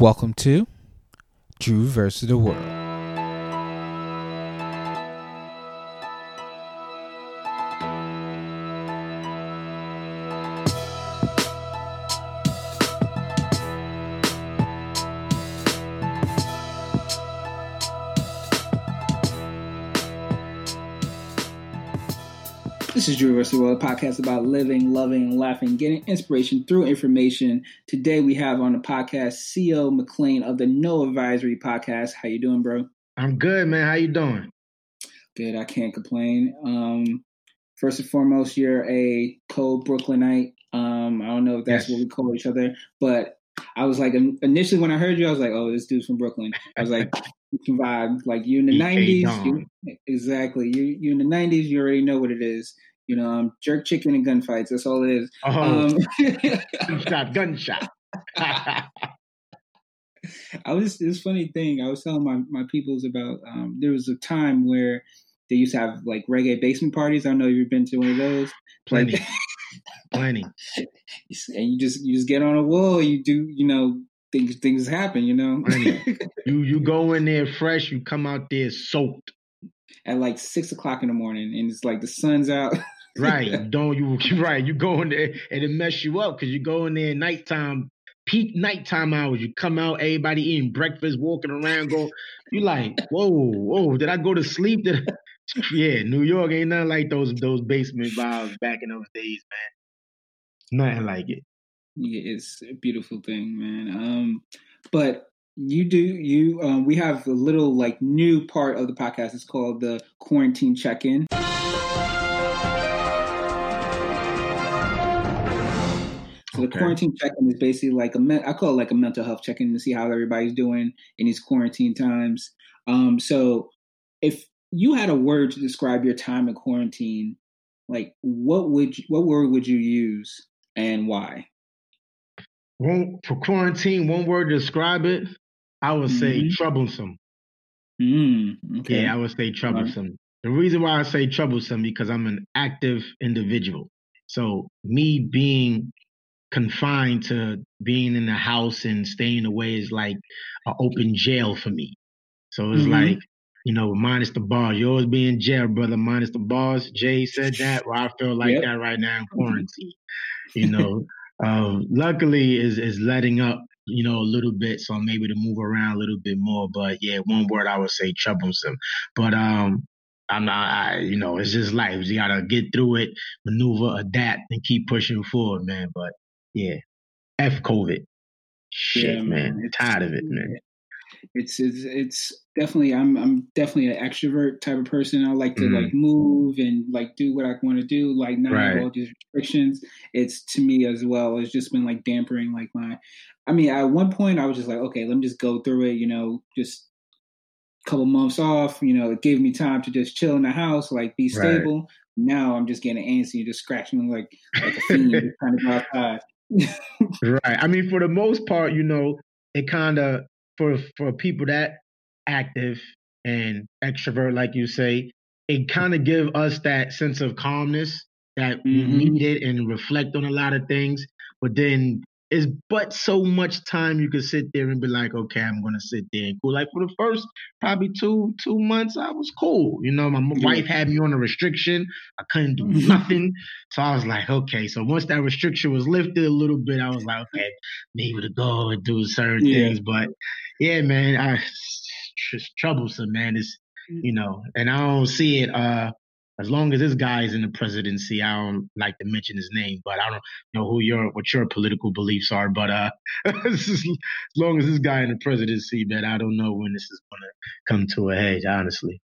Welcome to Drew versus the World. This is Drew vs. the World, a podcast about living, loving, and laughing, getting inspiration through information. Today we have on the podcast CEO McLean of the No Advisory Podcast. How you doing, bro? I'm good, man. How you doing? Good. I can't complain. Um, first and foremost, you're a cold Brooklynite. Um, I don't know if that's Yes. what we call each other, but I was like initially when I heard you, I was like, "Oh, this dude's from Brooklyn." I was like, "You can vibe like you in the '90s." Exactly. You you in the '90s. You already know what it is. You know, um, jerk chicken and gunfights. That's all it is. Oh, Um, gunshot, gunshot. I was this funny thing. I was telling my my peoples about. Um, there was a time where they used to have like reggae basement parties. I don't know if you've been to one of those. plenty, Like, plenty. and you just you just get on a wall. You do you know things things happen. You know. You you go in there fresh. You come out there soaked. At like six o'clock in the morning, and it's like the sun's out. Right. Don't you right? You go in there and it mess you up because you go in there nighttime, peak nighttime hours. You come out, everybody eating breakfast, walking around. Go. You like whoa whoa? Did I go to sleep? Did I? Yeah, New York ain't nothing like those those basement vibes back in those days, man. Nothing like it. Yeah, it's a beautiful thing, man. Um, but you do you um, we have a little like new part of the podcast. It's called the quarantine check-in. So the Okay. quarantine check-in is basically like a men- I call it like a mental health check-in to see how everybody's doing in these quarantine times. Um, so if you had a word to describe your time in quarantine, like what would you, what word would you use and why? One for quarantine, one word to describe it, I would say Mhm. troublesome. Mm, okay. Yeah, I would say troublesome. The reason why I say troublesome because I'm an active individual. So me being confined to being in the house and staying away is like an open jail for me. So it's Mhm. like, you know, minus the bars. You always be in jail, brother, minus the bars. Jay said that. Well, I feel like Yep. that right now in quarantine. You know, um, luckily is is letting up, you know, a little bit, so I'm able to move around a little bit more. But yeah, one word I would say troublesome. But um, I'm not, I, you know, it's just life. You gotta get through it, maneuver, adapt, and keep pushing forward, man. But yeah, f COVID. Shit, Yeah, man, man. tired of it, man. It's it's it's definitely I'm I'm definitely an extrovert type of person. I like to Mhm. like move and like do what I want to do, like not Right. all these restrictions. It's to me as well. It's just been like dampering like my. I mean, at one point I was just like, okay, let me just go through it. You know, just a couple months off. You know, it gave me time to just chill in the house, like be Right. stable. Now I'm just getting antsy, just scratching like like a fiend, trying to go outside. Right. I mean, for the most part, you know, it kind of for for people that active and extrovert, like you say, it kind of give us that sense of calmness that we Mhm. needed and reflect on a lot of things. But then it's but so much time you can sit there and be like, okay, I'm gonna sit there and cool. Like for the first probably two two months, I was cool. You know, my Yeah. wife had me on a restriction. I couldn't do Mhm. nothing. So I was like, okay. So once that restriction was lifted a little bit, I was like, okay, maybe to go and do certain Yeah. things. But yeah, man, I, it's troublesome, man. It's you know, and I don't see it. Uh, as long as this guy is in the presidency, I don't like to mention his name, but I don't know who your what your political beliefs are. But uh, as long as this guy in the presidency, man, I don't know when this is gonna come to a head. Honestly,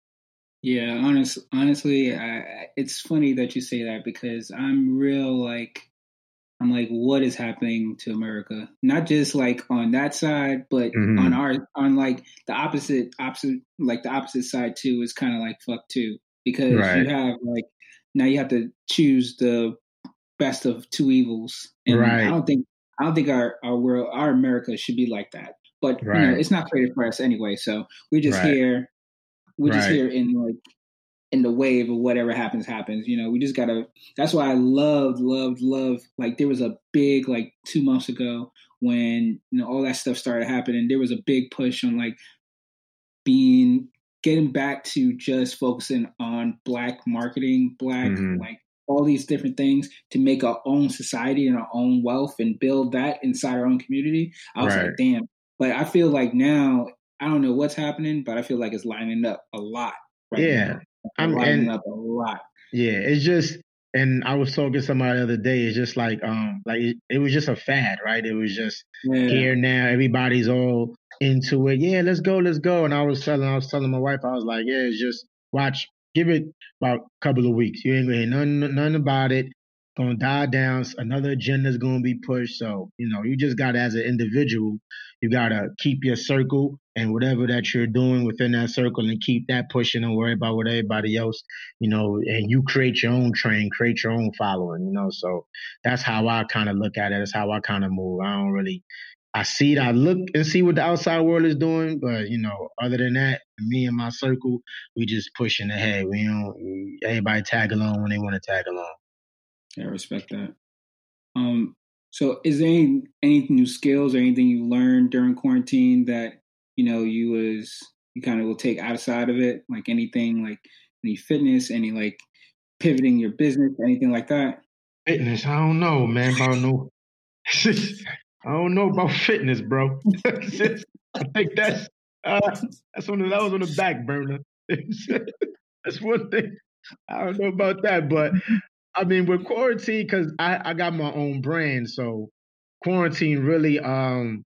Yeah, honest, honestly, I, it's funny that you say that because I'm real like I'm like, what is happening to America? Not just like on that side, but Mhm. on our on like the opposite opposite like the opposite side too is kind of like fuck too because Right. you have like now you have to choose the best of two evils, and Right. I don't think I don't think our our world our America should be like that. But you know, it's not created for us anyway, so we're just Right. here we're just Right. here in like in the wave of whatever happens happens you know we just gotta that's why i loved loved loved like there was a big like two months ago when you know all that stuff started happening, there was a big push on like being getting back to just focusing on black marketing, black mm-hmm. like all these different things to make our own society and our own wealth and build that inside our own community. I was right. like, damn. But I feel like now I don't know what's happening, but I feel like it's lining up a lot. Right yeah, I'm lining and, up a lot. Yeah, it's just and I was talking to somebody the other day. It's just like um like it, it was just a fad, right? It was just yeah. here now. Everybody's all into it. Yeah, let's go, let's go. And I was telling I was telling my wife, I was like, yeah, it's just watch, give it about a couple of weeks. You ain't gonna hear nothing, nothing about it gonna die down. Another agenda's gonna be pushed. So you know, you just gotta, as an individual, you gotta keep your circle and whatever that you're doing within that circle, and keep that pushing and worry about what everybody else, you know. And you create your own train, create your own following, you know. So that's how I kind of look at it. That's how I kind of move. I don't really. I see it. I look and see what the outside world is doing, but you know, other than that, me and my circle, we just pushing ahead. We don't. Everybody tag along when they want to tag along. Yeah, I respect that. Um, so is there any any new skills or anything you learned during quarantine that you know you was you kind of will take outside of it, like anything like any fitness, any like pivoting your business, anything like that? Fitness, I don't know, man. I don't know. I don't know about fitness, bro. I think that's uh, that's on the, that was on the back burner. that's one thing. I don't know about that, but I mean, with quarantine, because I, I got my own brand, so quarantine really um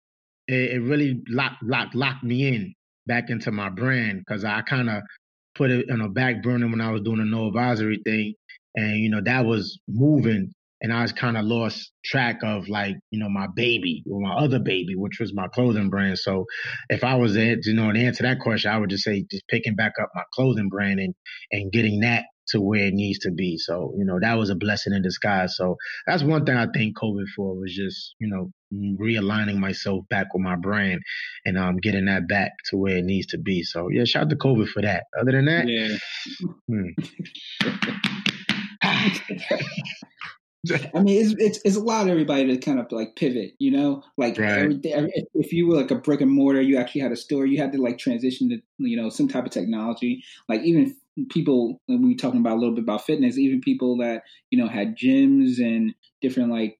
it, it really locked locked locked me in back into my brand because I kind of put it on a back burner when I was doing the no advisory thing, and you know that was moving, and I was kind of lost track of like you know my baby or my other baby, which was my clothing brand. So if I was to you know to answer that question, I would just say just picking back up my clothing brand and and getting that to where it needs to be. So, you know, that was a blessing in disguise. So that's one thing I think COVID for was just, you know, realigning myself back with my brand and um getting that back to where it needs to be. So yeah, shout out to COVID for that. Other than that, yeah. Hmm. I mean, it's, it's it's allowed everybody to kind of like pivot, you know, like right. every, every, if you were like a brick and mortar, you actually had a store, you had to like transition to you know some type of technology. Like even people, we were talking about a little bit about fitness, even people that you know had gyms and different like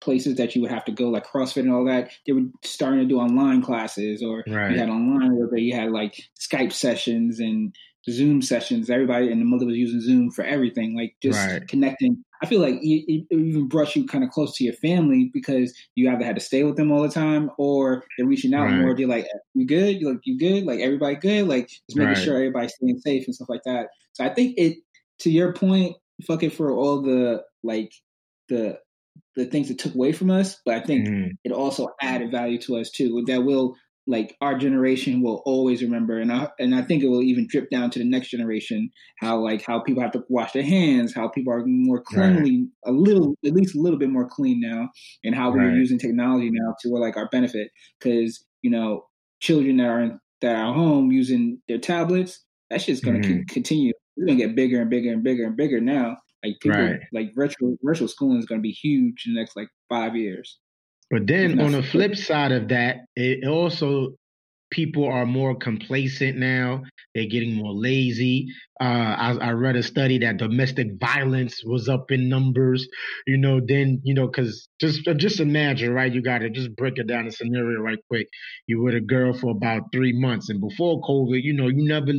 places that you would have to go, like CrossFit and all that, they were starting to do online classes, or right. you had online where you had like Skype sessions and Zoom sessions. Everybody and the mother was using Zoom for everything, like just right. connecting. I feel like it, it, even brought you kind of close to your family because you either had to stay with them all the time or they're reaching out right. more. They're like, "You good? You like you good? Like everybody good? Like just making right. sure everybody's staying safe and stuff like that." So I think it. To your point, fuck it for all the like the the things that took away from us, but I think mm. it also added value to us too. That will like our generation will always remember and I and I think it will even drip down to the next generation how like how people have to wash their hands, how people are more cleanly right. a little at least a little bit more clean now and how right. we're using technology now to like our benefit cuz you know children that are that are home using their tablets that shit's going to mm-hmm. continue it's going to get bigger and bigger and bigger and bigger now like people right. like virtual virtual schooling is going to be huge in the next like 5 years but then on the flip side of that, it also people are more complacent now. They're getting more lazy. Uh, I, I, read a study that domestic violence was up in numbers. You know, then you know, because just just imagine, right? You got to just break it down the scenario right quick. You with a girl for about three months, and before COVID, you know, you never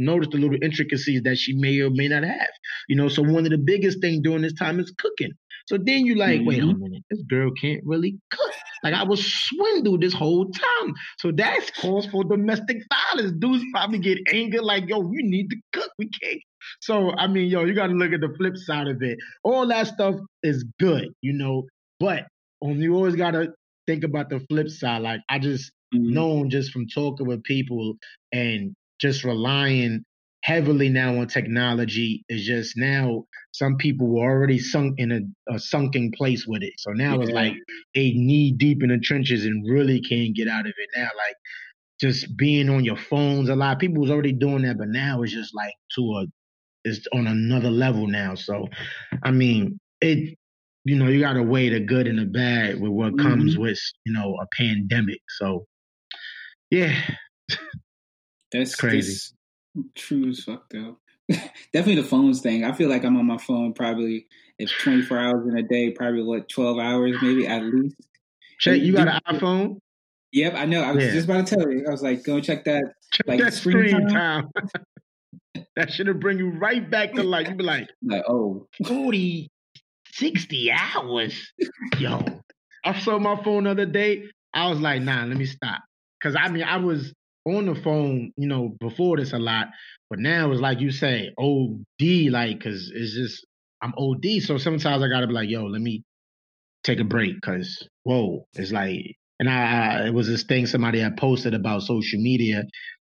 noticed the little intricacies that she may or may not have. You know, so one of the biggest things during this time is cooking. So then you like, mm-hmm. wait a mm-hmm. minute, this girl can't really cook. Like I was swindled this whole time. So that's cause for domestic violence. Dudes probably get anger like, yo, you need to cook. We can't. So I mean, yo, you gotta look at the flip side of it. All that stuff is good, you know, but you always gotta think about the flip side. Like I just mm-hmm. known just from talking with people and just relying heavily now on technology is just now some people were already sunk in a, a sunken place with it. So now yeah. it's like they knee deep in the trenches and really can't get out of it now. Like just being on your phones a lot. People was already doing that, but now it's just like to a it's on another level now. So I mean it you know, you got to weigh the good and the bad with what mm-hmm. comes with, you know, a pandemic. So, yeah, that's crazy. That's true as fuck, though. Definitely the phones thing. I feel like I'm on my phone probably if 24 hours in a day, probably what 12 hours, maybe at least. Check. You got an iPhone? Yep, I know. I was yeah. just about to tell you. I was like, go check that. Check like that screen, screen time. time. that should have bring you right back to life. You'd be like, like, oh, 40, 60 hours. Yo, I saw my phone the other day. I was like, nah, let me stop. Cause I mean, I was on the phone, you know, before this a lot, but now it's like you say, OD, like, cause it's just I'm OD. So sometimes I gotta be like, yo, let me take a break, cause whoa, it's like, and I, it was this thing somebody had posted about social media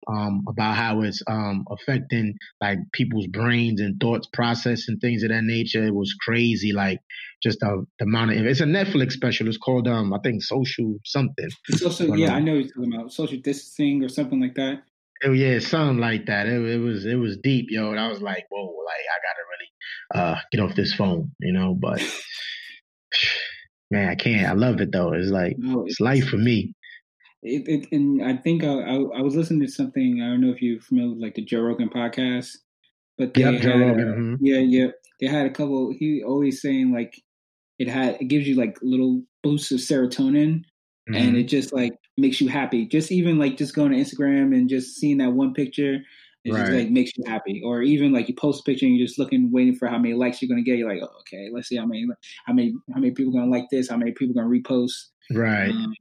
um, about how it's um, affecting like people's brains and thoughts process and things of that nature. It was crazy, like just the, the amount of it's a Netflix special. It's called um I think social something. Social, yeah, um, I know you're talking about social distancing or something like that. Oh yeah, something like that. It, it was it was deep, yo. And I was like, whoa, like I gotta really uh get off this phone, you know. But man, I can't. I love it though. It's like no, it's, it's life for me. It, it, and I think I, I, I, was listening to something. I don't know if you're familiar with like the Joe Rogan podcast, but they yep, had, Joe Rogan. Mm-hmm. Yeah, yeah. They had a couple. He always saying like it had it gives you like little boosts of serotonin, mm-hmm. and it just like makes you happy. Just even like just going to Instagram and just seeing that one picture. It right. just like makes you happy, or even like you post a picture and you're just looking, waiting for how many likes you're gonna get. You're like, oh, okay, let's see how many, how many, how many people gonna like this, how many people gonna repost. Right. Um,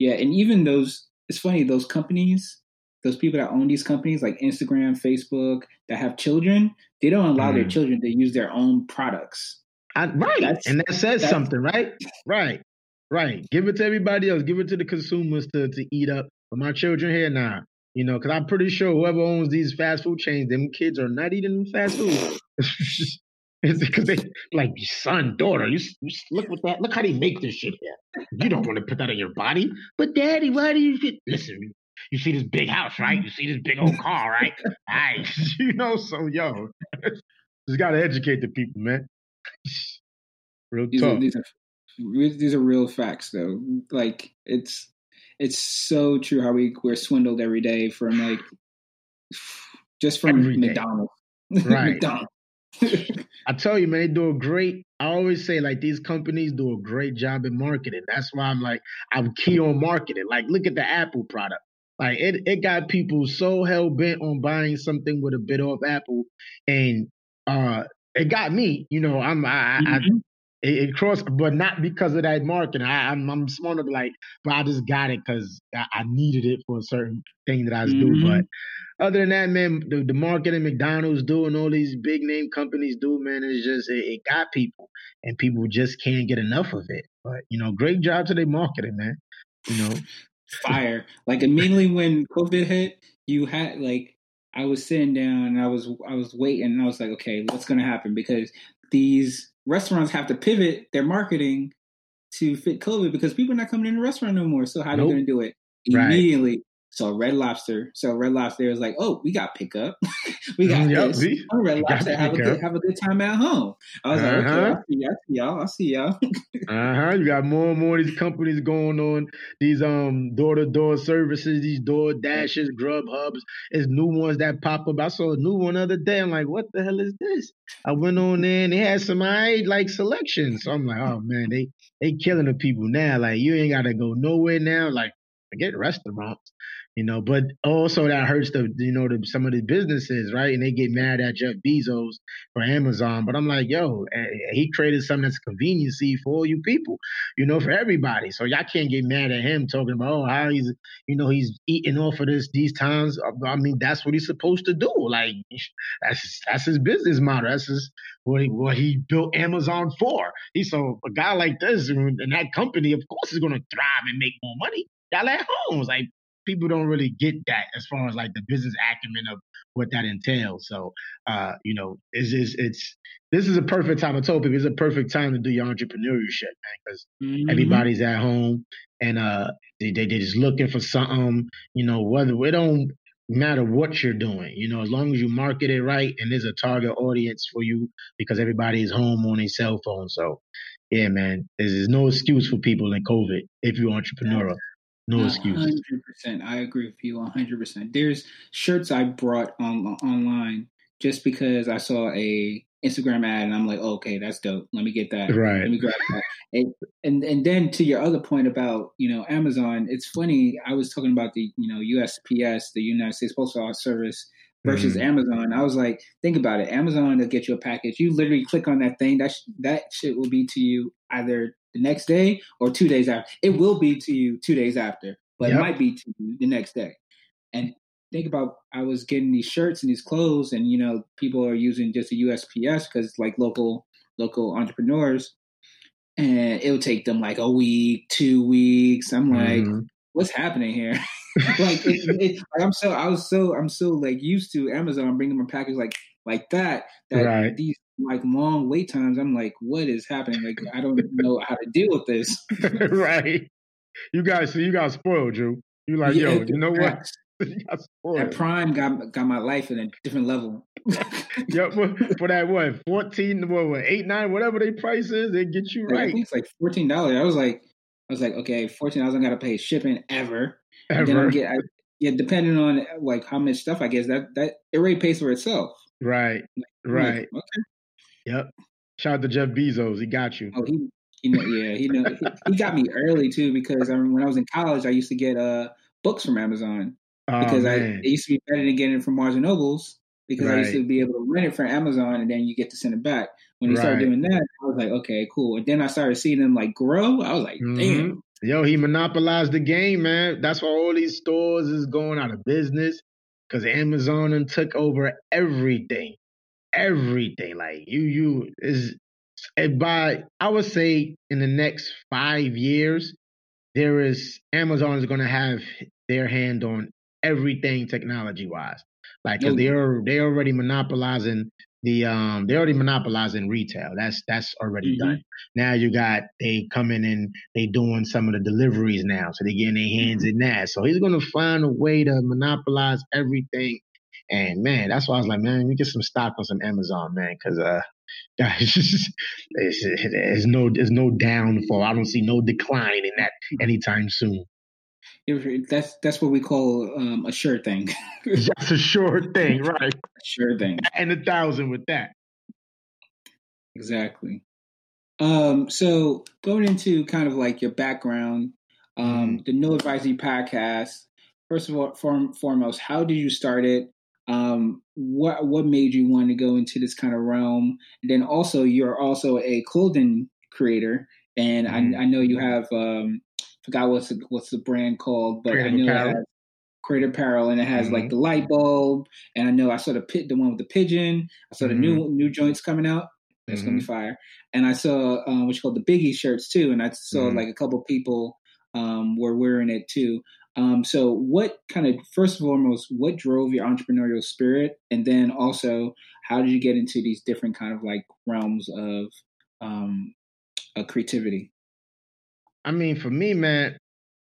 yeah, and even those it's funny, those companies, those people that own these companies like Instagram, Facebook, that have children, they don't allow mm. their children to use their own products. I, right. That's, and that says something, right? Right. Right. Give it to everybody else. Give it to the consumers to, to eat up. But my children here now, nah. you know, because I'm pretty sure whoever owns these fast food chains, them kids are not eating them fast food. It's because they like son, daughter. You, you look with that. Look how they make this shit here. You don't want to put that on your body, but daddy, why do you fit? Listen, you see this big house, right? You see this big old car, right? Right. you know, so yo, just gotta educate the people, man. real these talk. Are, these are these are real facts, though. Like it's it's so true how we we're swindled every day from like just from McDonald's. Right. McDonald's. I tell you, man, they do a great. I always say like these companies do a great job in marketing. That's why I'm like I'm key on marketing. Like look at the Apple product. Like it, it got people so hell bent on buying something with a bit of Apple, and uh, it got me. You know, I'm I, mm-hmm. I it, it, crossed, but not because of that marketing. I, am I'm, I'm smart enough like, but I just got it because I, I, needed it for a certain thing that I was mm-hmm. doing. But other than that, man, the, the marketing McDonald's doing all these big name companies do, man, it's just it, it, got people, and people just can't get enough of it. But you know, great job to their marketing, man. You know, fire. Like immediately when COVID hit, you had like I was sitting down and I was I was waiting and I was like, okay, what's gonna happen? Because these restaurants have to pivot their marketing to fit COVID because people are not coming in the restaurant no more. So how nope. are they gonna do it? Immediately right. So Red Lobster. So Red Lobster was like, "Oh, we got pickup. we got yep, this. Oh, Red Lobster have a good have a good time at home." I was uh-huh. like, "Okay, I see, y'all. I see y'all." uh huh. You got more and more of these companies going on these um door to door services, these DoorDashes, Grub Hubs. There's new ones that pop up. I saw a new one the other day. I'm like, "What the hell is this?" I went on there and they had some I like selections. So I'm like, "Oh man, they they killing the people now. Like you ain't got to go nowhere now. Like forget restaurants." You know. But also that hurts the you know the, some of the businesses, right? And they get mad at Jeff Bezos for Amazon. But I'm like, yo, eh, eh, he created something that's conveniency for all you people, you know, for everybody. So y'all can't get mad at him talking about oh how he's you know he's eating off of this these times. Uh, I mean, that's what he's supposed to do. Like that's that's his business model. That's his what he, what he built Amazon for. He's so a guy like this and that company, of course, is going to thrive and make more money. Y'all at home. like people don't really get that as far as like the business acumen of what that entails. So, uh, you know, it's just, it's, this is a perfect time. I told people it's a perfect time to do your entrepreneurship, man, because mm-hmm. everybody's at home and uh, they, they, they're just looking for something, you know, whether it don't matter what you're doing, you know, as long as you market it right and there's a target audience for you because everybody is home on a cell phone. So, yeah, man, there's, no excuse for people in COVID if you're entrepreneur. No excuse. Hundred percent, I agree with you. hundred percent. There's shirts I brought on online just because I saw a Instagram ad and I'm like, oh, okay, that's dope. Let me get that. Right. Let me grab that. And, and and then to your other point about you know Amazon, it's funny. I was talking about the you know USPS, the United States Postal Service versus mm-hmm. Amazon. I was like, think about it. Amazon will get you a package. You literally click on that thing. That sh- that shit will be to you either the next day or two days after. It will be to you two days after, but yep. it might be to you the next day. And think about I was getting these shirts and these clothes, and you know, people are using just a USPS because it's like local local entrepreneurs, and it'll take them like a week, two weeks. I'm like, mm-hmm. what's happening here? like, it, it, like, I'm so I was so I'm so like used to Amazon bringing my package like like that that right. these like long wait times. I'm like, what is happening? Like, I don't know how to deal with this. right. You guys, so you got spoiled, Drew. You like, yeah, yo, you know what? that Prime got got my life in a different level. yep, for, for, that what fourteen, what, what eight, nine, whatever they price is, they get you right. I think it's like fourteen dollars. I was like, I was like, okay, fourteen dollars. I got to pay shipping ever. Ever. And then I get, I, yeah, depending on like how much stuff I guess that that it already pays for itself. Right, like, right. Like, okay. Yep. Shout out to Jeff Bezos. He got you. Oh, he, you know, yeah, he know he, he got me early too because I when I was in college, I used to get uh books from Amazon oh, because I it used to be better than getting it from Barnes and Nobles because right. I used to be able to rent it from Amazon and then you get to send it back. When he right. started doing that, I was like, okay, cool. And then I started seeing them like grow. I was like, mm-hmm. damn. Yo, he monopolized the game, man. That's why all these stores is going out of business because Amazon and took over everything everything. Like you, you is by I would say in the next five years, there is Amazon is going to have their hand on everything technology wise. Like because they're they already monopolizing the um they're already monopolizing retail. That's that's already mm-hmm. done. Now you got they coming in, they doing some of the deliveries now, so they getting their hands mm-hmm. in that. So he's gonna find a way to monopolize everything and man, that's why I was like, man, we get some stock on some Amazon, man, because uh, there's no there's no downfall. I don't see no decline in that anytime soon. That's that's what we call um, a sure thing. that's a sure thing, right? sure thing. And a thousand with that. Exactly. Um, so going into kind of like your background, um, mm. the No Advisory podcast. First of all, form, foremost, how did you start it? Um, what what made you want to go into this kind of realm? And then also, you're also a clothing creator, and mm-hmm. I, I, know you have um, forgot what's the, what's the brand called, but Creative I know Apparel. it has Creative Apparel, and it has mm-hmm. like the light bulb, and I know I saw the pit, the one with the pigeon. I saw mm-hmm. the new new joints coming out. That's gonna be mm-hmm. fire. And I saw um, what's called the Biggie shirts too, and I saw mm-hmm. like a couple people um, were wearing it too. Um, so, what kind of, first and foremost, what drove your entrepreneurial spirit? And then also, how did you get into these different kind of like realms of um, uh, creativity? I mean, for me, man,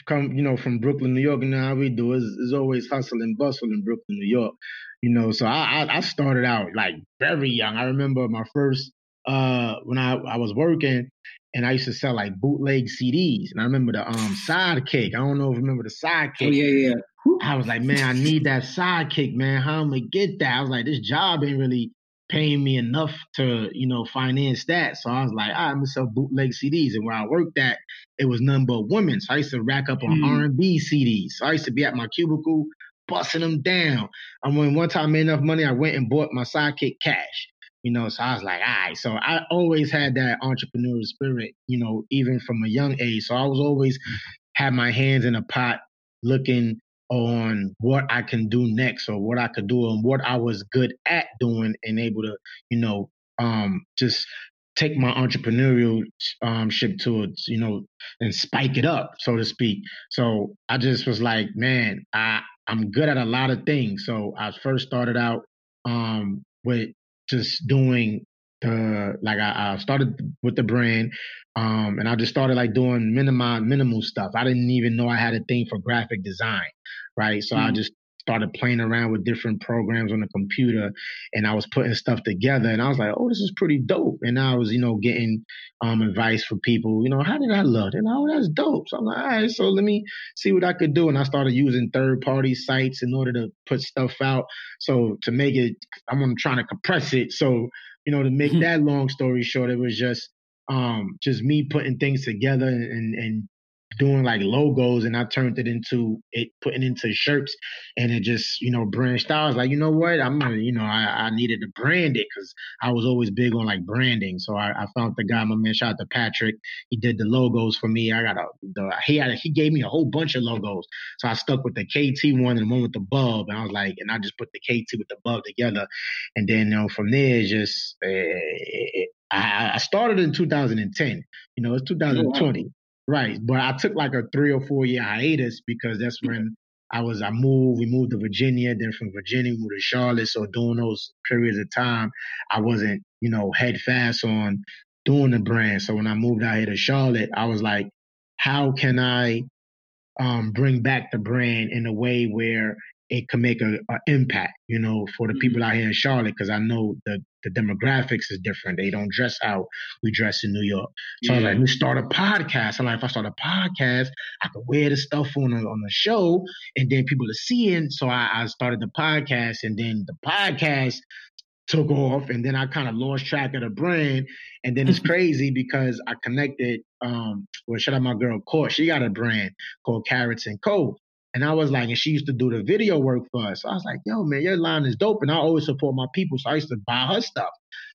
come, you know, from Brooklyn, New York, and how we do is, is always hustle and bustle in Brooklyn, New York. You know, so I, I, I started out like very young. I remember my first uh when I, I was working and I used to sell like bootleg CDs. And I remember the um sidekick. I don't know if you remember the sidekick. Oh, yeah, yeah. I was like, man, I need that sidekick, man. How am I gonna get that? I was like, this job ain't really paying me enough to, you know, finance that. So I was like, I'm gonna sell bootleg CDs. And where I worked at, it was none but women. So I used to rack up on mm. R&B CDs. So I used to be at my cubicle busting them down. And when one time I made enough money, I went and bought my sidekick cash you know so i was like all right. So i always had that entrepreneurial spirit you know even from a young age. So i was always had my hands in a pot looking on what i can do next or what i could do and what i was good at doing and able to you know um just take my entrepreneurial um ship to it you know and spike it up so to speak. So i just was like man i i'm good at a lot of things. So i first started out um with just doing the like I, I started with the brand, um, and I just started like doing minimal minimal stuff. I didn't even know I had a thing for graphic design, right? So mm-hmm. I just started playing around with different programs on the computer and I was putting stuff together and I was like, oh, this is pretty dope. And I was, you know, getting um, advice for people, you know, how did I look? And oh, that's dope. So I'm like, all right, so let me see what I could do. And I started using third party sites in order to put stuff out. So to make it, I'm trying to compress it. So, you know, to make that long story short, it was just um just me putting things together and and doing like logos and I turned it into it putting into shirts and it just, you know, branched out. I was like, you know what? I'm gonna, you know, I, I needed to brand it because I was always big on like branding. So I, I found the guy, my man, shout out to Patrick. He did the logos for me. I got a the he had a, he gave me a whole bunch of logos. So I stuck with the KT one and the one with the bulb. And I was like, and I just put the KT with the bulb together. And then you know, from there just uh, it, I, I started in 2010. You know, it's 2020. Right. But I took like a three or four year hiatus because that's when I was I moved, we moved to Virginia, then from Virginia we moved to Charlotte. So during those periods of time, I wasn't, you know, head fast on doing the brand. So when I moved out here to Charlotte, I was like, how can I um, bring back the brand in a way where it can make a, a impact, you know, for the mm-hmm. people out here in Charlotte, because I know the the demographics is different. They don't dress how we dress in New York. So yeah. I was like, let me start a podcast. I'm like, if I start a podcast, I could wear the stuff on the, on the show and then people are seeing. So I, I started the podcast and then the podcast took off and then I kind of lost track of the brand. And then it's crazy because I connected um well shout out my girl Court. She got a brand called Carrots and Co. And I was like, and she used to do the video work for us. So I was like, yo, man, your line is dope. And I always support my people. So I used to buy her stuff.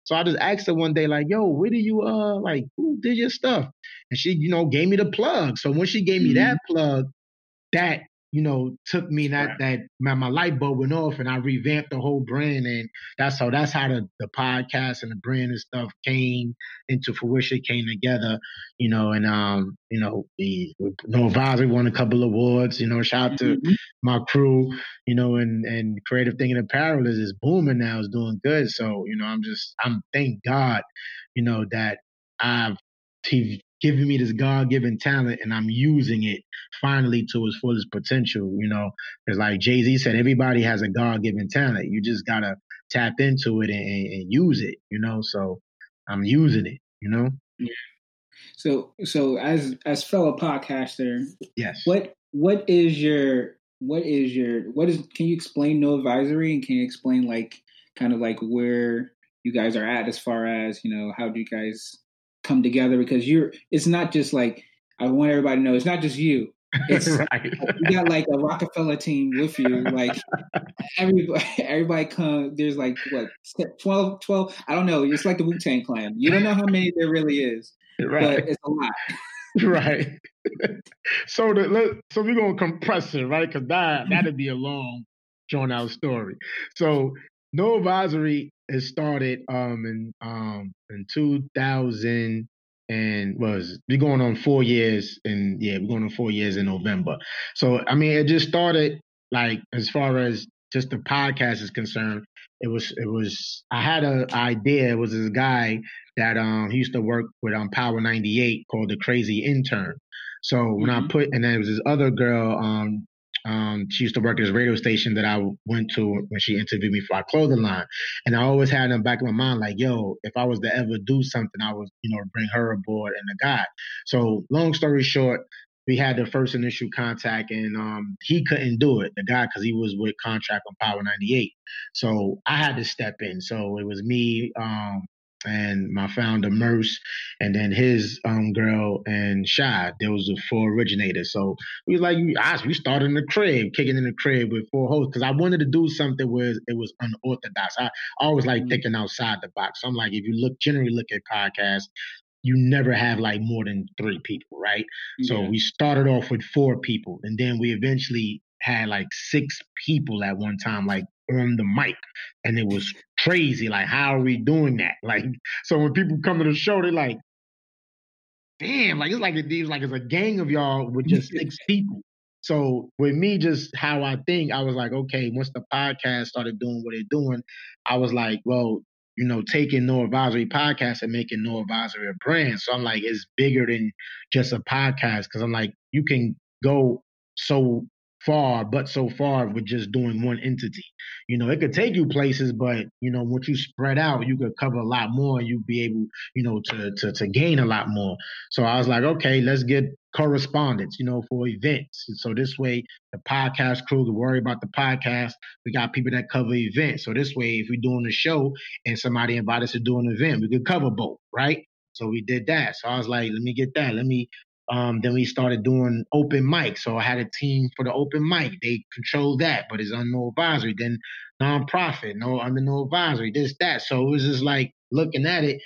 So I just asked her one day, like, yo, where do you uh like who did your stuff? And she, you know, gave me the plug. So when she gave me mm-hmm. that plug, that you know, took me that right. that my, my light bulb went off and I revamped the whole brand and that's how that's how the, the podcast and the brand and stuff came into fruition, came together, you know, and um, you know, the No Advisory won a couple of awards, you know, shout out to mm-hmm. my crew, you know, and and creative thinking apparel is is booming now, is doing good. So, you know, I'm just I'm thank God, you know, that I've giving me this God given talent and I'm using it finally to its fullest potential, you know. It's like Jay Z said, everybody has a God given talent. You just gotta tap into it and, and, use it, you know. So I'm using it, you know. Yeah. So so as as fellow podcaster, yes. What what is your what is your what is can you explain no advisory and can you explain like kind of like where you guys are at as far as, you know, how do you guys come together because you're it's not just like I want everybody to know it's not just you. It's right. you got like a Rockefeller team with you. Like everybody everybody come there's like what 12, 12 I don't know, it's like the Wu Tang clan. You don't know how many there really is. Right. But it's a lot. right. so the so we're gonna compress it, right? Because that that'd be a long drawn out story. So no advisory it started um in um in 2000 and was we going on four years and yeah we're going on four years in november. So i mean it just started like as far as just the podcast is concerned it was it was i had an idea. It was this guy that um he used to work with um power 98 called the crazy intern. So when mm-hmm. I put, and then there was this other girl, um, um, she used to work at this radio station that I went to when she interviewed me for our clothing line. And I always had in the back of my mind, like, yo, if I was to ever do something, I would, you know, bring her aboard and the guy. So long story short, we had the first initial contact and um, he couldn't do it, the guy, because he was with contract on Power 98. So I had to step in. So it was me, um, and my founder Merce, and then his um girl and Shy. There was the four originators. So we was like, we started in the crib, kicking in the crib with four hosts because I wanted to do something where it was unorthodox. I always like mm-hmm. thinking outside the box. So I'm like, if you look generally look at podcasts, you never have like more than three people, right? Yeah. So we started off with four people, and then we eventually had like six people at one time, like on the mic, and it was crazy. Like, how are we doing that? Like, so when people come to the show, they're like, "Damn!" Like it's like it, it's like it's a gang of y'all with just six people. So with me, just how I think, I was like, okay, once the podcast started doing what they're doing, I was like, well, you know, taking No Advisory podcast and making No Advisory a brand. So I'm like, it's bigger than just a podcast because I'm like, you can go so far, but so far with just doing one entity. You know, it could take you places, but you know, once you spread out, you could cover a lot more you'd be able, you know, to to to gain a lot more. So I was like, okay, let's get correspondence, you know, for events. So this way the podcast crew can worry about the podcast. We got people that cover events. So this way, if we're doing a show and somebody invite us to do an event, we could cover both, right? So we did that. So I was like, let me get that. Let me um, then we started doing open mic. So I had a team for the open mic. They control that, but it's under no advisory. Then nonprofit, no under no advisory, this, that. So it was just like looking at it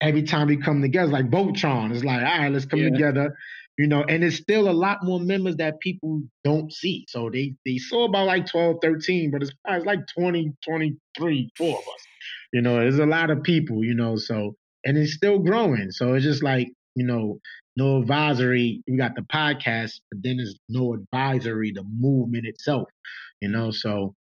every time we come together, like Voltron. It's like, all right, let's come yeah. together. You know, and it's still a lot more members that people don't see. So they they saw about like 12, 13, but it's, it's like 20, 23, four of us. You know, there's a lot of people, you know, so and it's still growing. So it's just like, you know, no advisory. We got the podcast, but then there's no advisory, the movement itself, you know. So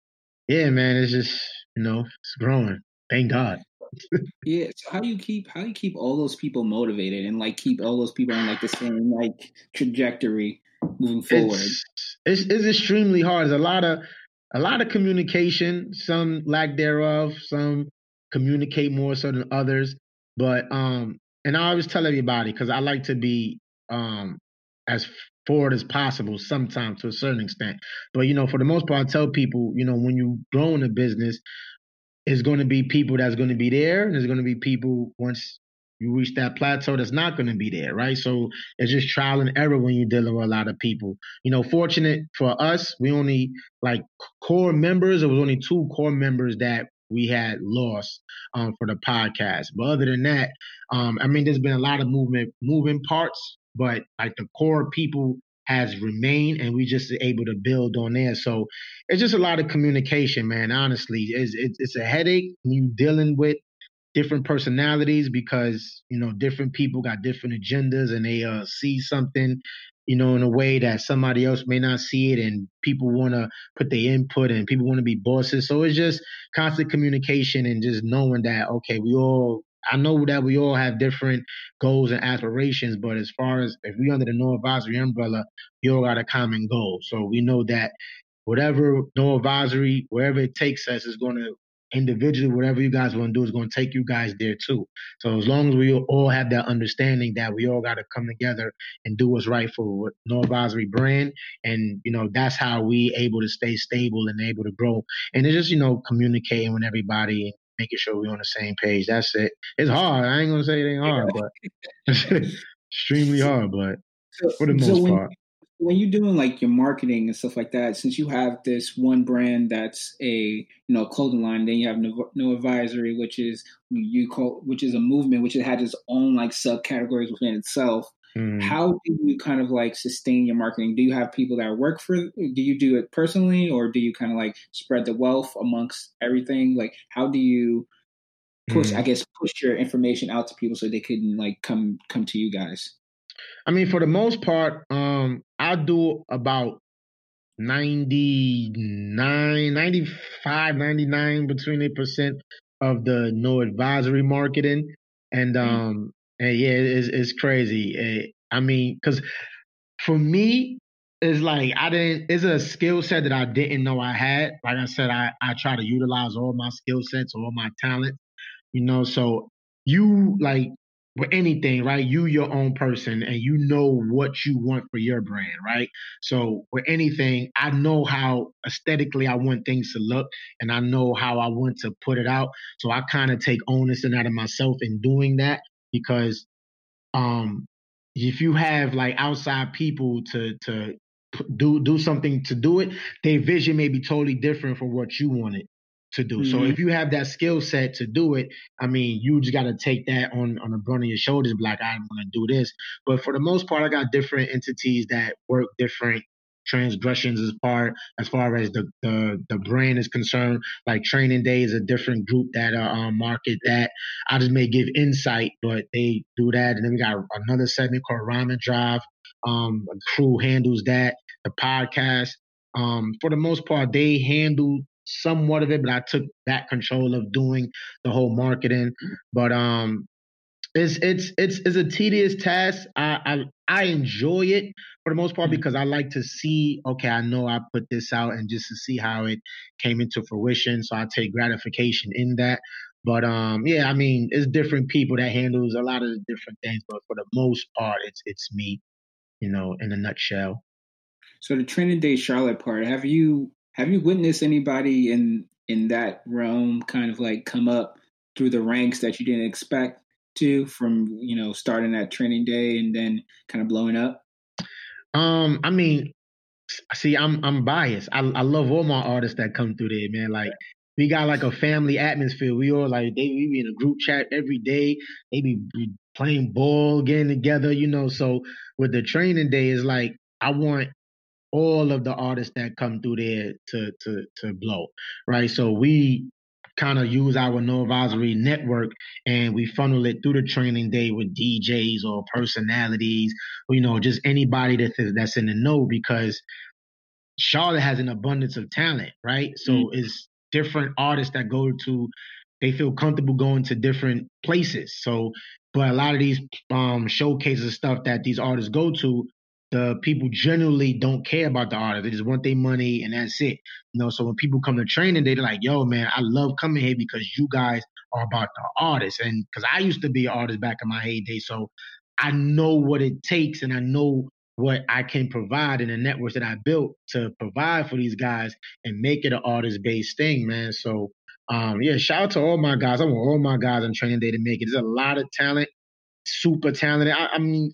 yeah, man, it's just you know, it's growing. Thank God. yeah. So how do you keep how do you keep all those people motivated and like keep all those people on like the same like trajectory moving forward? It's, it's, it's extremely hard. There's a lot of a lot of communication, some lack thereof, some communicate more so than others. But um, and I always tell everybody because I like to be um as forward as possible sometimes to a certain extent. But you know, for the most part, I tell people, you know, when you grow in a business, it's going to be people that's going to be there, and there's going to be people once you reach that plateau that's not going to be there, right? So it's just trial and error when you're dealing with a lot of people. You know, fortunate for us, we only like core members. It was only two core members that we had lost um, for the podcast. But other than that, um, I mean, there's been a lot of movement, moving parts, but like the core people has remained, and we just able to build on there. So it's just a lot of communication, man. Honestly, it's it's, it's a headache when you dealing with different personalities because you know different people got different agendas and they uh, see something you know, in a way that somebody else may not see it and people want to put their input and people want to be bosses. So it's just constant communication and just knowing that, okay, we all, I know that we all have different goals and aspirations, but as far as if we under the no advisory umbrella, we all got a common goal. So we know that whatever no advisory, wherever it takes us is going to individually, whatever you guys want to do is going to take you guys there too. So as long as we all have that understanding that we all got to come together and do what's right for No Advisory brand, and you know that's how we able to stay stable and able to grow. And it's just you know communicating with everybody and making sure we're on the same page. That's it. It's hard. I ain't gonna say it ain't hard, but extremely hard. But for the most so when, part when you're doing like your marketing and stuff like that, since you have this one brand that's a you know clothing line, then you have no, no advisory, which is you call which is a movement, which it had its own like subcategories within itself. Mm. How do you kind of like sustain your marketing? Do you have people that work for? Do you do it personally, or do you kind of like spread the wealth amongst everything? Like, how do you push? Mm. I guess push your information out to people so they can like come come to you guys. I mean, for the most part, um, I'll do about 99, 95, 99 between a percent of the no advisory marketing. And mm-hmm. um and yeah, it's it's crazy. Eh, I mean, because for me, it's like I didn't it's a skill set that I didn't know I had. Like I said, I, I try to utilize all my skill sets, all my talent, you know. So you like with anything, right? You your own person and you know what you want for your brand, right? So with anything, I know how aesthetically I want things to look and I know how I want to put it out. So I kind of take onus in that of myself in doing that because um if you have like outside people to to do do something to do it, their vision may be totally different from what you want it to do. Mm-hmm. So if you have that skill set to do it, I mean, you just got to take that on on the brunt of your shoulders, be like, I want to do this. But for the most part, I got different entities that work different transgressions as part as far as the the, the brand is concerned. Like Training Day is a different group that uh, um, market that. I just may give insight, but they do that. And then we got another segment called Ramen Drive. Um, crew handles that. The podcast. Um, for the most part, they handle somewhat of it, but I took back control of doing the whole marketing. But um, it's it's it's it's a tedious task. I I, I enjoy it for the most part mm-hmm. because I like to see. Okay, I know I put this out, and just to see how it came into fruition. So I take gratification in that. But um, yeah, I mean, it's different people that handles a lot of the different things. But for the most part, it's it's me, you know, in a nutshell. So the Training Day Charlotte part, have you have you witnessed anybody in in that realm kind of like come up through the ranks that you didn't expect to from you know starting that training day and then kind of blowing up? Um, I mean, see, I'm I'm biased. I I love all my artists that come through there, man. Like we got like a family atmosphere. We all like they we be in a group chat every day. They be playing ball, getting together, you know. So with the training day, is like I want all of the artists that come through there to to to blow, right? So we kind of use our no advisory network and we funnel it through the training day with DJs or personalities, or, you know, just anybody that's that's in the know because Charlotte has an abundance of talent, right? So mm. it's different artists that go to they feel comfortable going to different places. So, but a lot of these um, showcases stuff that these artists go to, the people generally don't care about the artist. They just want their money and that's it. You know, so when people come to training, they're like, yo, man, I love coming here because you guys are about the artist. And because I used to be an artist back in my heyday. So I know what it takes and I know what I can provide in the networks that I built to provide for these guys and make it an artist based thing, man. So um, yeah, shout out to all my guys. I want all my guys on training day to make it. There's a lot of talent, super talented. I, I mean,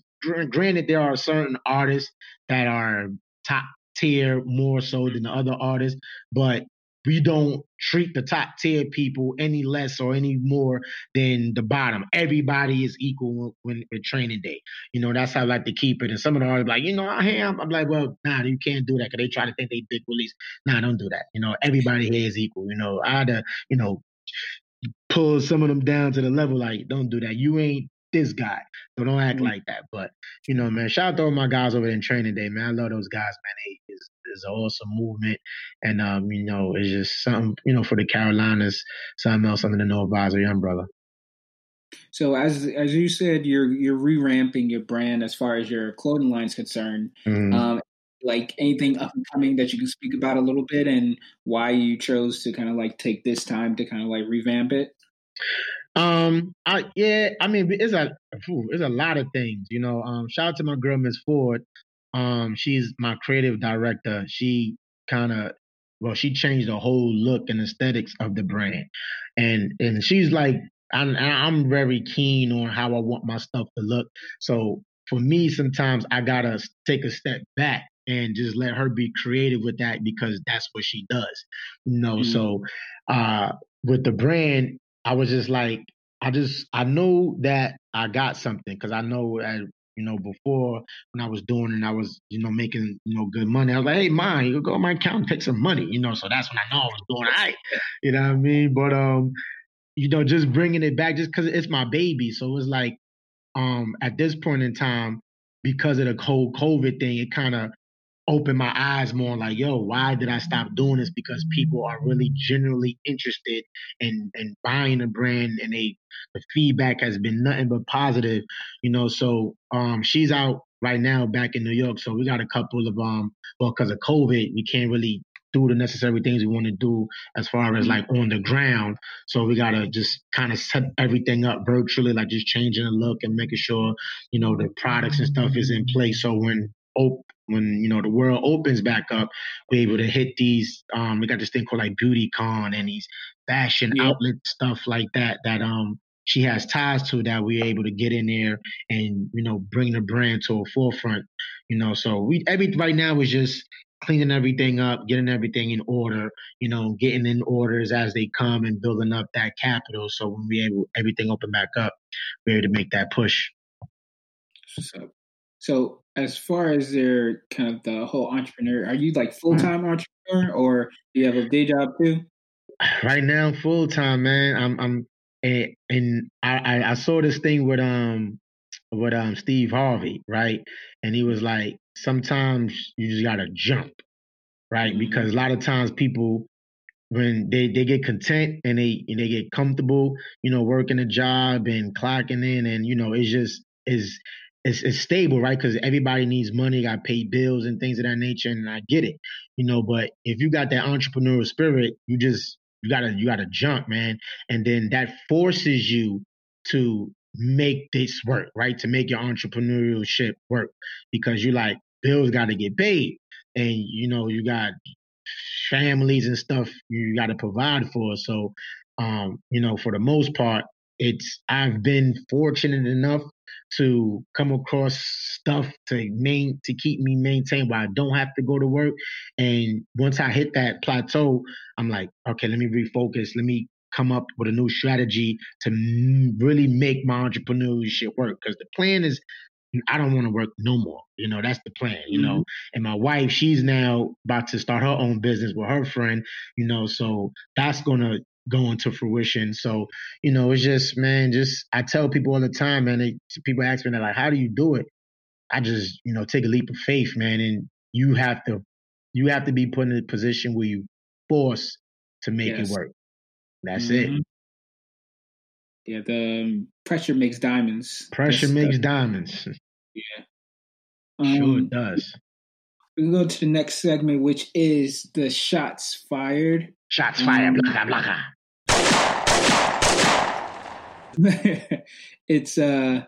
granted, there are certain artists that are top tier more so than the other artists, but we don't treat the top tier people any less or any more than the bottom. Everybody is equal when, when training day. You know, that's how I like to keep it. And some of the artists like, you know, I am. I'm like, well, nah, you can't do that because they try to think they big release. Nah, don't do that. You know, everybody here is equal. You know, I had to, uh, you know, pull some of them down to the level like, don't do that. You ain't this guy. So don't act mm-hmm. like that. But you know, man, shout out to all my guys over there in training day, man. I love those guys, man. They is is an awesome movement, and um, you know, it's just something, you know, for the Carolinas, something else under the a young brother. So as as you said, you're you're re-ramping your brand as far as your clothing line is concerned. Mm-hmm. Um, like anything up and coming that you can speak about a little bit, and why you chose to kind of like take this time to kind of like revamp it. Um, I yeah, I mean, it's a it's a lot of things, you know. Um, shout out to my girl Miss Ford. Um, she's my creative director. She kind of well, she changed the whole look and aesthetics of the brand, and and she's like, I'm I'm very keen on how I want my stuff to look. So for me, sometimes I gotta take a step back and just let her be creative with that because that's what she does. You know, mm-hmm. so uh with the brand, I was just like, I just I know that I got something because I know that you know before when I was doing and I was you know making you know good money. I was like, hey, mine, you go to my account and take some money, you know. So that's when I know I was doing all right. You know what I mean? But um, you know, just bringing it back just because it's my baby. So it was like um at this point in time because of the whole COVID thing, it kind of opened my eyes more like, yo, why did I stop doing this? Because people are really genuinely interested in in buying a brand and they the feedback has been nothing but positive, you know. So um she's out right now back in New York. So we got a couple of um well because of COVID, we can't really do the necessary things we want to do as far as like on the ground. So we gotta just kind of set everything up virtually, like just changing the look and making sure, you know, the products and stuff is in place. So when op- when you know the world opens back up, we're able to hit these. Um, we got this thing called like Beauty Con and these fashion yep. outlet stuff like that. That um she has ties to that we're able to get in there and you know bring the brand to a forefront. You know, so we every right now is just cleaning everything up, getting everything in order, you know, getting in orders as they come and building up that capital. So when we able everything open back up, we're able to make that push. So, so as far as their kind of the whole entrepreneur, are you like full time entrepreneur or do you have a day job too? Right now, full time, man. I'm I'm and, and I, I saw this thing with um with um Steve Harvey, right? And he was like, sometimes you just gotta jump, right? Mm-hmm. Because a lot of times people when they, they get content and they and they get comfortable, you know, working a job and clocking in, and you know, it's just is it's, it's stable, right? Because everybody needs money, got pay bills and things of that nature, and I get it, you know. But if you got that entrepreneurial spirit, you just you gotta you gotta jump, man, and then that forces you to make this work, right? To make your entrepreneurship work because you like bills got to get paid, and you know you got families and stuff you got to provide for. So, um, you know, for the most part, it's I've been fortunate enough to come across stuff to main to keep me maintained where I don't have to go to work. And once I hit that plateau, I'm like, okay, let me refocus. Let me come up with a new strategy to really make my entrepreneurship work. Because the plan is, I don't want to work no more. You know, that's the plan. You mm-hmm. know, and my wife, she's now about to start her own business with her friend. You know, so that's gonna go into fruition. So, you know, it's just, man, just I tell people all the time, man. They, people ask me, they're like, "How do you do it?" I just, you know, take a leap of faith, man, and you have to, you have to be put in a position where you force to make yes. it work. That's mm-hmm. it. Yeah, the um, pressure makes diamonds. Pressure That's makes the, diamonds. Yeah. Um, sure it does. We go to the next segment, which is the shots fired. Shots fired, blaka blaka. it's uh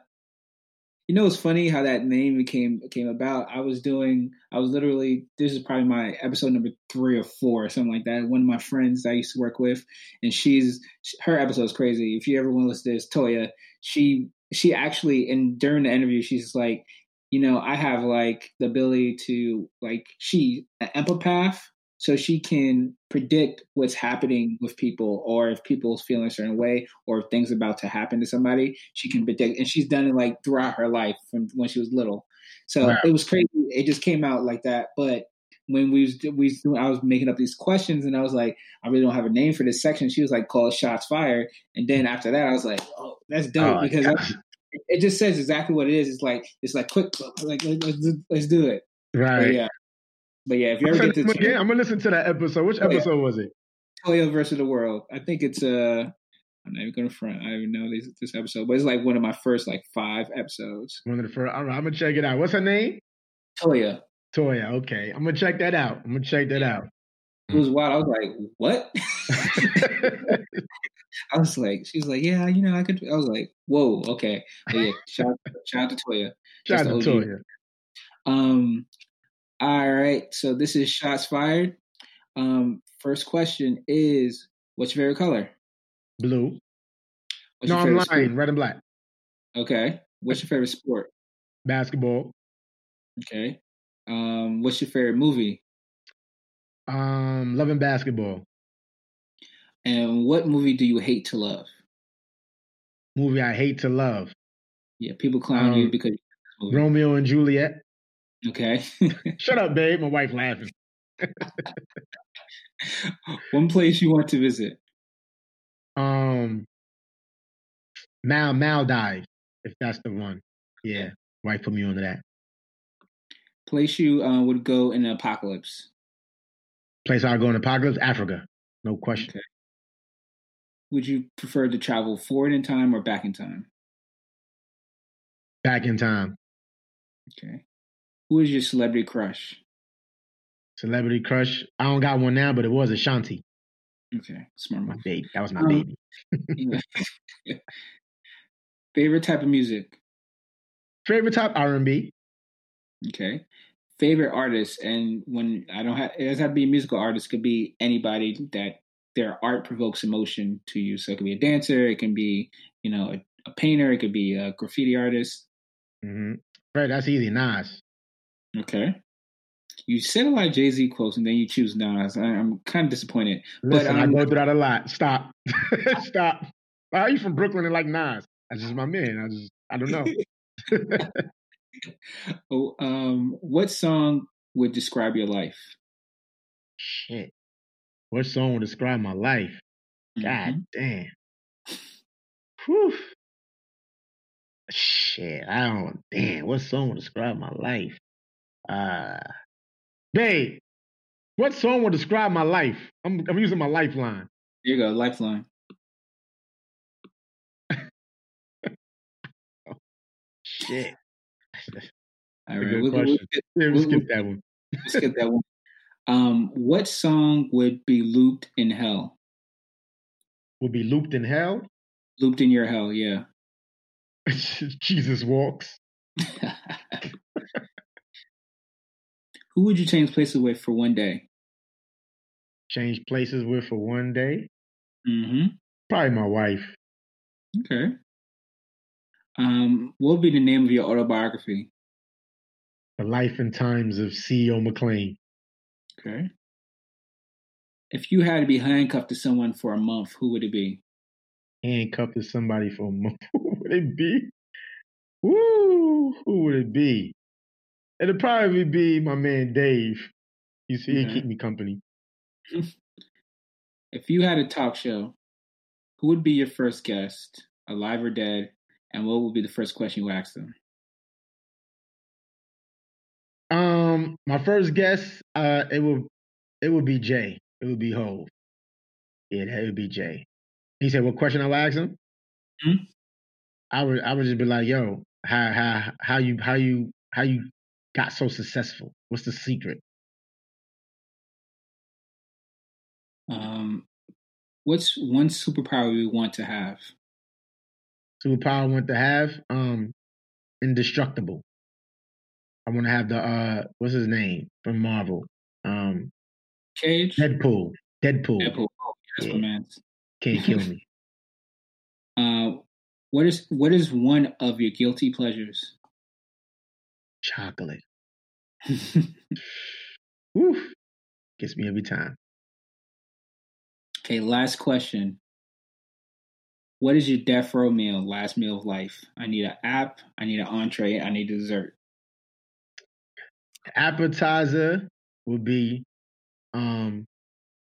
you know it's funny how that name came came about. I was doing I was literally this is probably my episode number three or four or something like that. One of my friends I used to work with, and she's her episode is crazy. If you ever want to listen to this, Toya, she she actually and during the interview she's like, you know, I have like the ability to like she an empath so she can predict what's happening with people or if people's feeling a certain way or if things about to happen to somebody she can predict and she's done it like throughout her life from when she was little. So wow. it was crazy. It just came out like that. But when we was, we I was making up these questions and I was like I really don't have a name for this section. She was like call shots fired. And then after that I was like oh that's dope oh, because it just says exactly what it is. It's like it's like quick like let's, let's do it. Right. but yeah but yeah, if you ever get to again, I'm gonna listen to that episode. Which episode oh, yeah. was it? Toya versus the World. I think it's uh I'm not even gonna front. I don't even know this this episode, but it's like one of my first like five episodes. One of the first. All right, I'm gonna check it out. What's her name? Toya. Toya. Okay, I'm gonna check that out. I'm gonna check that out. It was wild. I was like, what? I was like, she's like, yeah, you know, I could. I was like, whoa, okay. But yeah, shout, shout out to Toya. Shout out to Toya. Um, all right. So this is shots fired. Um, first question is, what's your favorite color? Blue. What's no, I'm lying. Sport? Red and black. Okay. What's your favorite sport? Basketball. Okay. Um, what's your favorite movie? Um, Love and Basketball. And what movie do you hate to love? Movie I hate to love. Yeah, people clown um, you because Romeo and Juliet. Okay. Shut up, babe. My wife laughing. One place you want to visit? Um, Mal Maldives, if that's the one. Yeah, wife put me onto that. Place you uh, would go in an apocalypse? Place I go in apocalypse? Africa, no question. Okay. Would you prefer to travel forward in time or back in time? Back in time. Okay. Who is your celebrity crush? Celebrity crush. I don't got one now, but it was Ashanti. Okay, smart. My baby. That was my um, baby. Favorite type of music. Favorite type R and B. Okay. Favorite artist, and when I don't have, it doesn't have to be a musical artist. Could be anybody that their art provokes emotion to you. So it could be a dancer. It can be, you know, a, a painter. It could be a graffiti artist. Mm-hmm. Right. That's easy. Nas. Okay. You said a lot of Jay Z quotes and then you choose Nas. I, am kind of disappointed. Listen, but, um, I go through that a lot. Stop. Stop. Why are you from Brooklyn and like Nas? That's just my man. I just, I don't know. oh, um, what song would describe your life? Shit. What song would describe my life? God mm-hmm. damn. Whew. Shit, I don't. Damn, what song would describe my life? Uh, babe, What song will describe my life? I'm, I'm using my lifeline. Here you go, lifeline. Shit. All right, we'll, we'll, question. skip, Yeah, we We'll- skip that one. we'll skip that one. Um, what song would be looped in hell? Will be looped in hell. Looped in your hell, yeah. Jesus walks. Who would you change places with for one day? Change places with for one day. Mm-hmm. Probably my wife. Okay. Um, what would be the name of your autobiography? The life and times of CEO McLean. Okay. If you had to be handcuffed to someone for a month, who would it be? Handcuffed to somebody for a month. Who would it be? Woo! Who would it be? It'd probably be my man Dave. You see, he Okay. keep me company. If you had a talk show, who would be your first guest, alive or dead, and what would be the first question you ask them? Um, my first guess, uh, it will, it would be Jay. It would be Hov. Yeah, that would be Jay. He said, "What question I would ask him?" Hmm? I would, I would just be like, "Yo, how, how, how you, how you, how you got so successful? What's the secret?" Um, what's one superpower you want to have? Superpower I want to have, um, indestructible. I want to have the, uh, what's his name from Marvel? Um, Cage? Deadpool. Deadpool. Deadpool. Oh, that's my Yeah. man. Can't kill me. Uh, what is what is one of your guilty pleasures? Chocolate. Gets me every time. okay, last question. What is your death row meal? Last meal of life. I need an app. I need an entree. I need dessert. appetizer would be um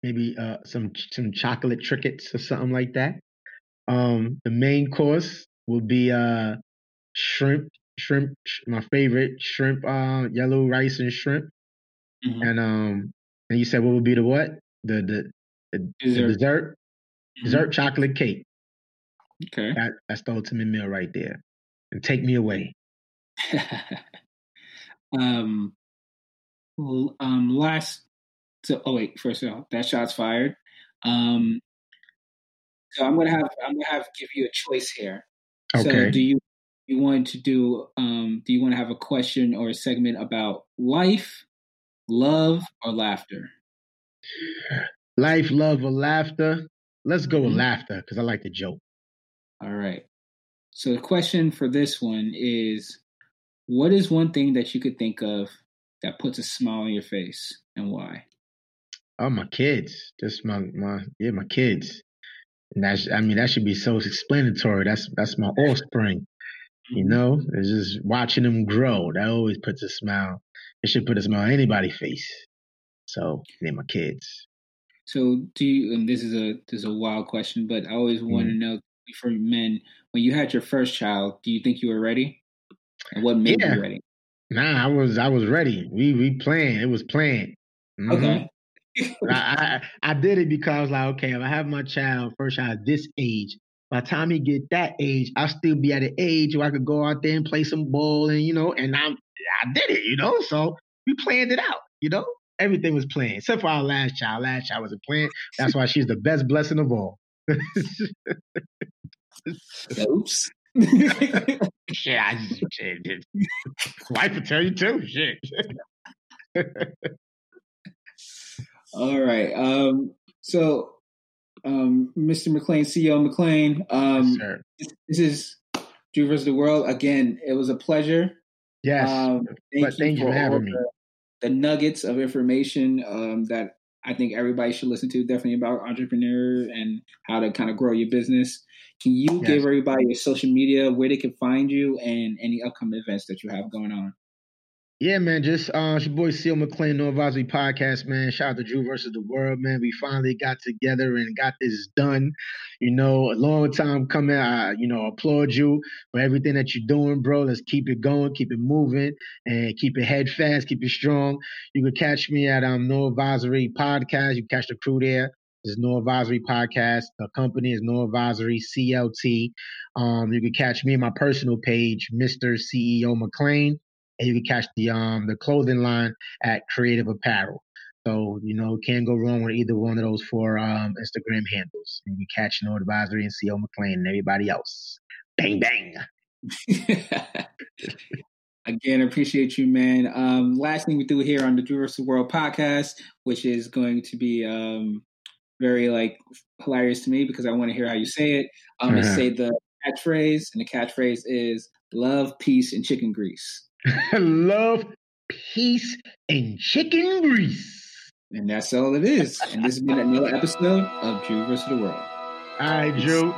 maybe uh some some chocolate trinkets or something like that. Um the main course would be uh shrimp shrimp sh- my favorite shrimp uh yellow rice and shrimp Mhm. and um and you said what would be the what? The the the the Dessert. dessert Mhm. dessert chocolate cake. Okay. That that's the ultimate meal right there. And take me away. um, um, last. So, oh wait, first of all, that shot's fired. Um, so I'm gonna have I'm gonna have give you a choice here. So, Okay. do you you want to do um do you want to have a question or a segment about life, love, or laughter? Life, love, or laughter. Let's go with Mhm. laughter because I like to joke. All right. So the question for this one is what is one thing that you could think of that puts a smile on your face and why? Oh, my kids. Just my my yeah, my kids. And that's I mean that should be so explanatory That's that's my offspring. You know, it's just watching them grow. That always puts a smile. It should put a smile on anybody's face. So they're my kids. So do you and this is a this is a wild question, but I always want to know for men, when you had your first child, do you think you were ready? And what made Yeah. you ready? Nah, I was I was ready. We we planned. It was planned. Mhm. Okay. I, I I did it because I was like, okay, if I have my child first child at this age, by the time he get that age, I'll still be at an age where I could go out there and play some ball and you know, and I'm I did it, you know. So we planned it out, you know. Everything was planned except for our last child. Last child wasn't planned. That's why she's the best blessing of all. Oops. shit, I just shit. it- Wife will tell you too. Shit. All right. Um, so, um, Mr. McLean, CEO McLean, um, Yes, this is Drew versus the World. Again, it was a pleasure. Yes. Um, but thank you for all having me. The, the nuggets of information um, that I think everybody should listen to, definitely about entrepreneur and how to kind of grow your business. Can you Yes. give everybody your social media, where they can find you, and any upcoming events that you have going on? Yeah, man. Just uh, it's your boy CEO McLean, No Advisory Podcast, man. Shout out to Drew versus the World, man. We finally got together and got this done. You know, a long time coming. I, you know, applaud you for everything that you're doing, bro. Let's keep it going, keep it moving, and keep it head fast, keep it strong. You can catch me at um No Advisory Podcast. You catch the crew there. This is No Advisory Podcast. The company is No Advisory CLT. Um, you can catch me on my personal page, Mr. CEO McLean and you can catch the um the clothing line at Creative Apparel. So you know, can't go wrong with either one of those four um, Instagram handles. And you catch No Advisory and CEO McLean and everybody else. Bang bang. Again, appreciate you, man. Um, last thing we do here on the Drew vs. World podcast, which is going to be um, very like hilarious to me because I want to hear how you say it. I'm um, uh-huh. to say the catchphrase, and the catchphrase is "Love, peace, and chicken grease." love, peace, and chicken grease. And that's all it is. And this has been another episode of Drew vs. the World. All right, Drew.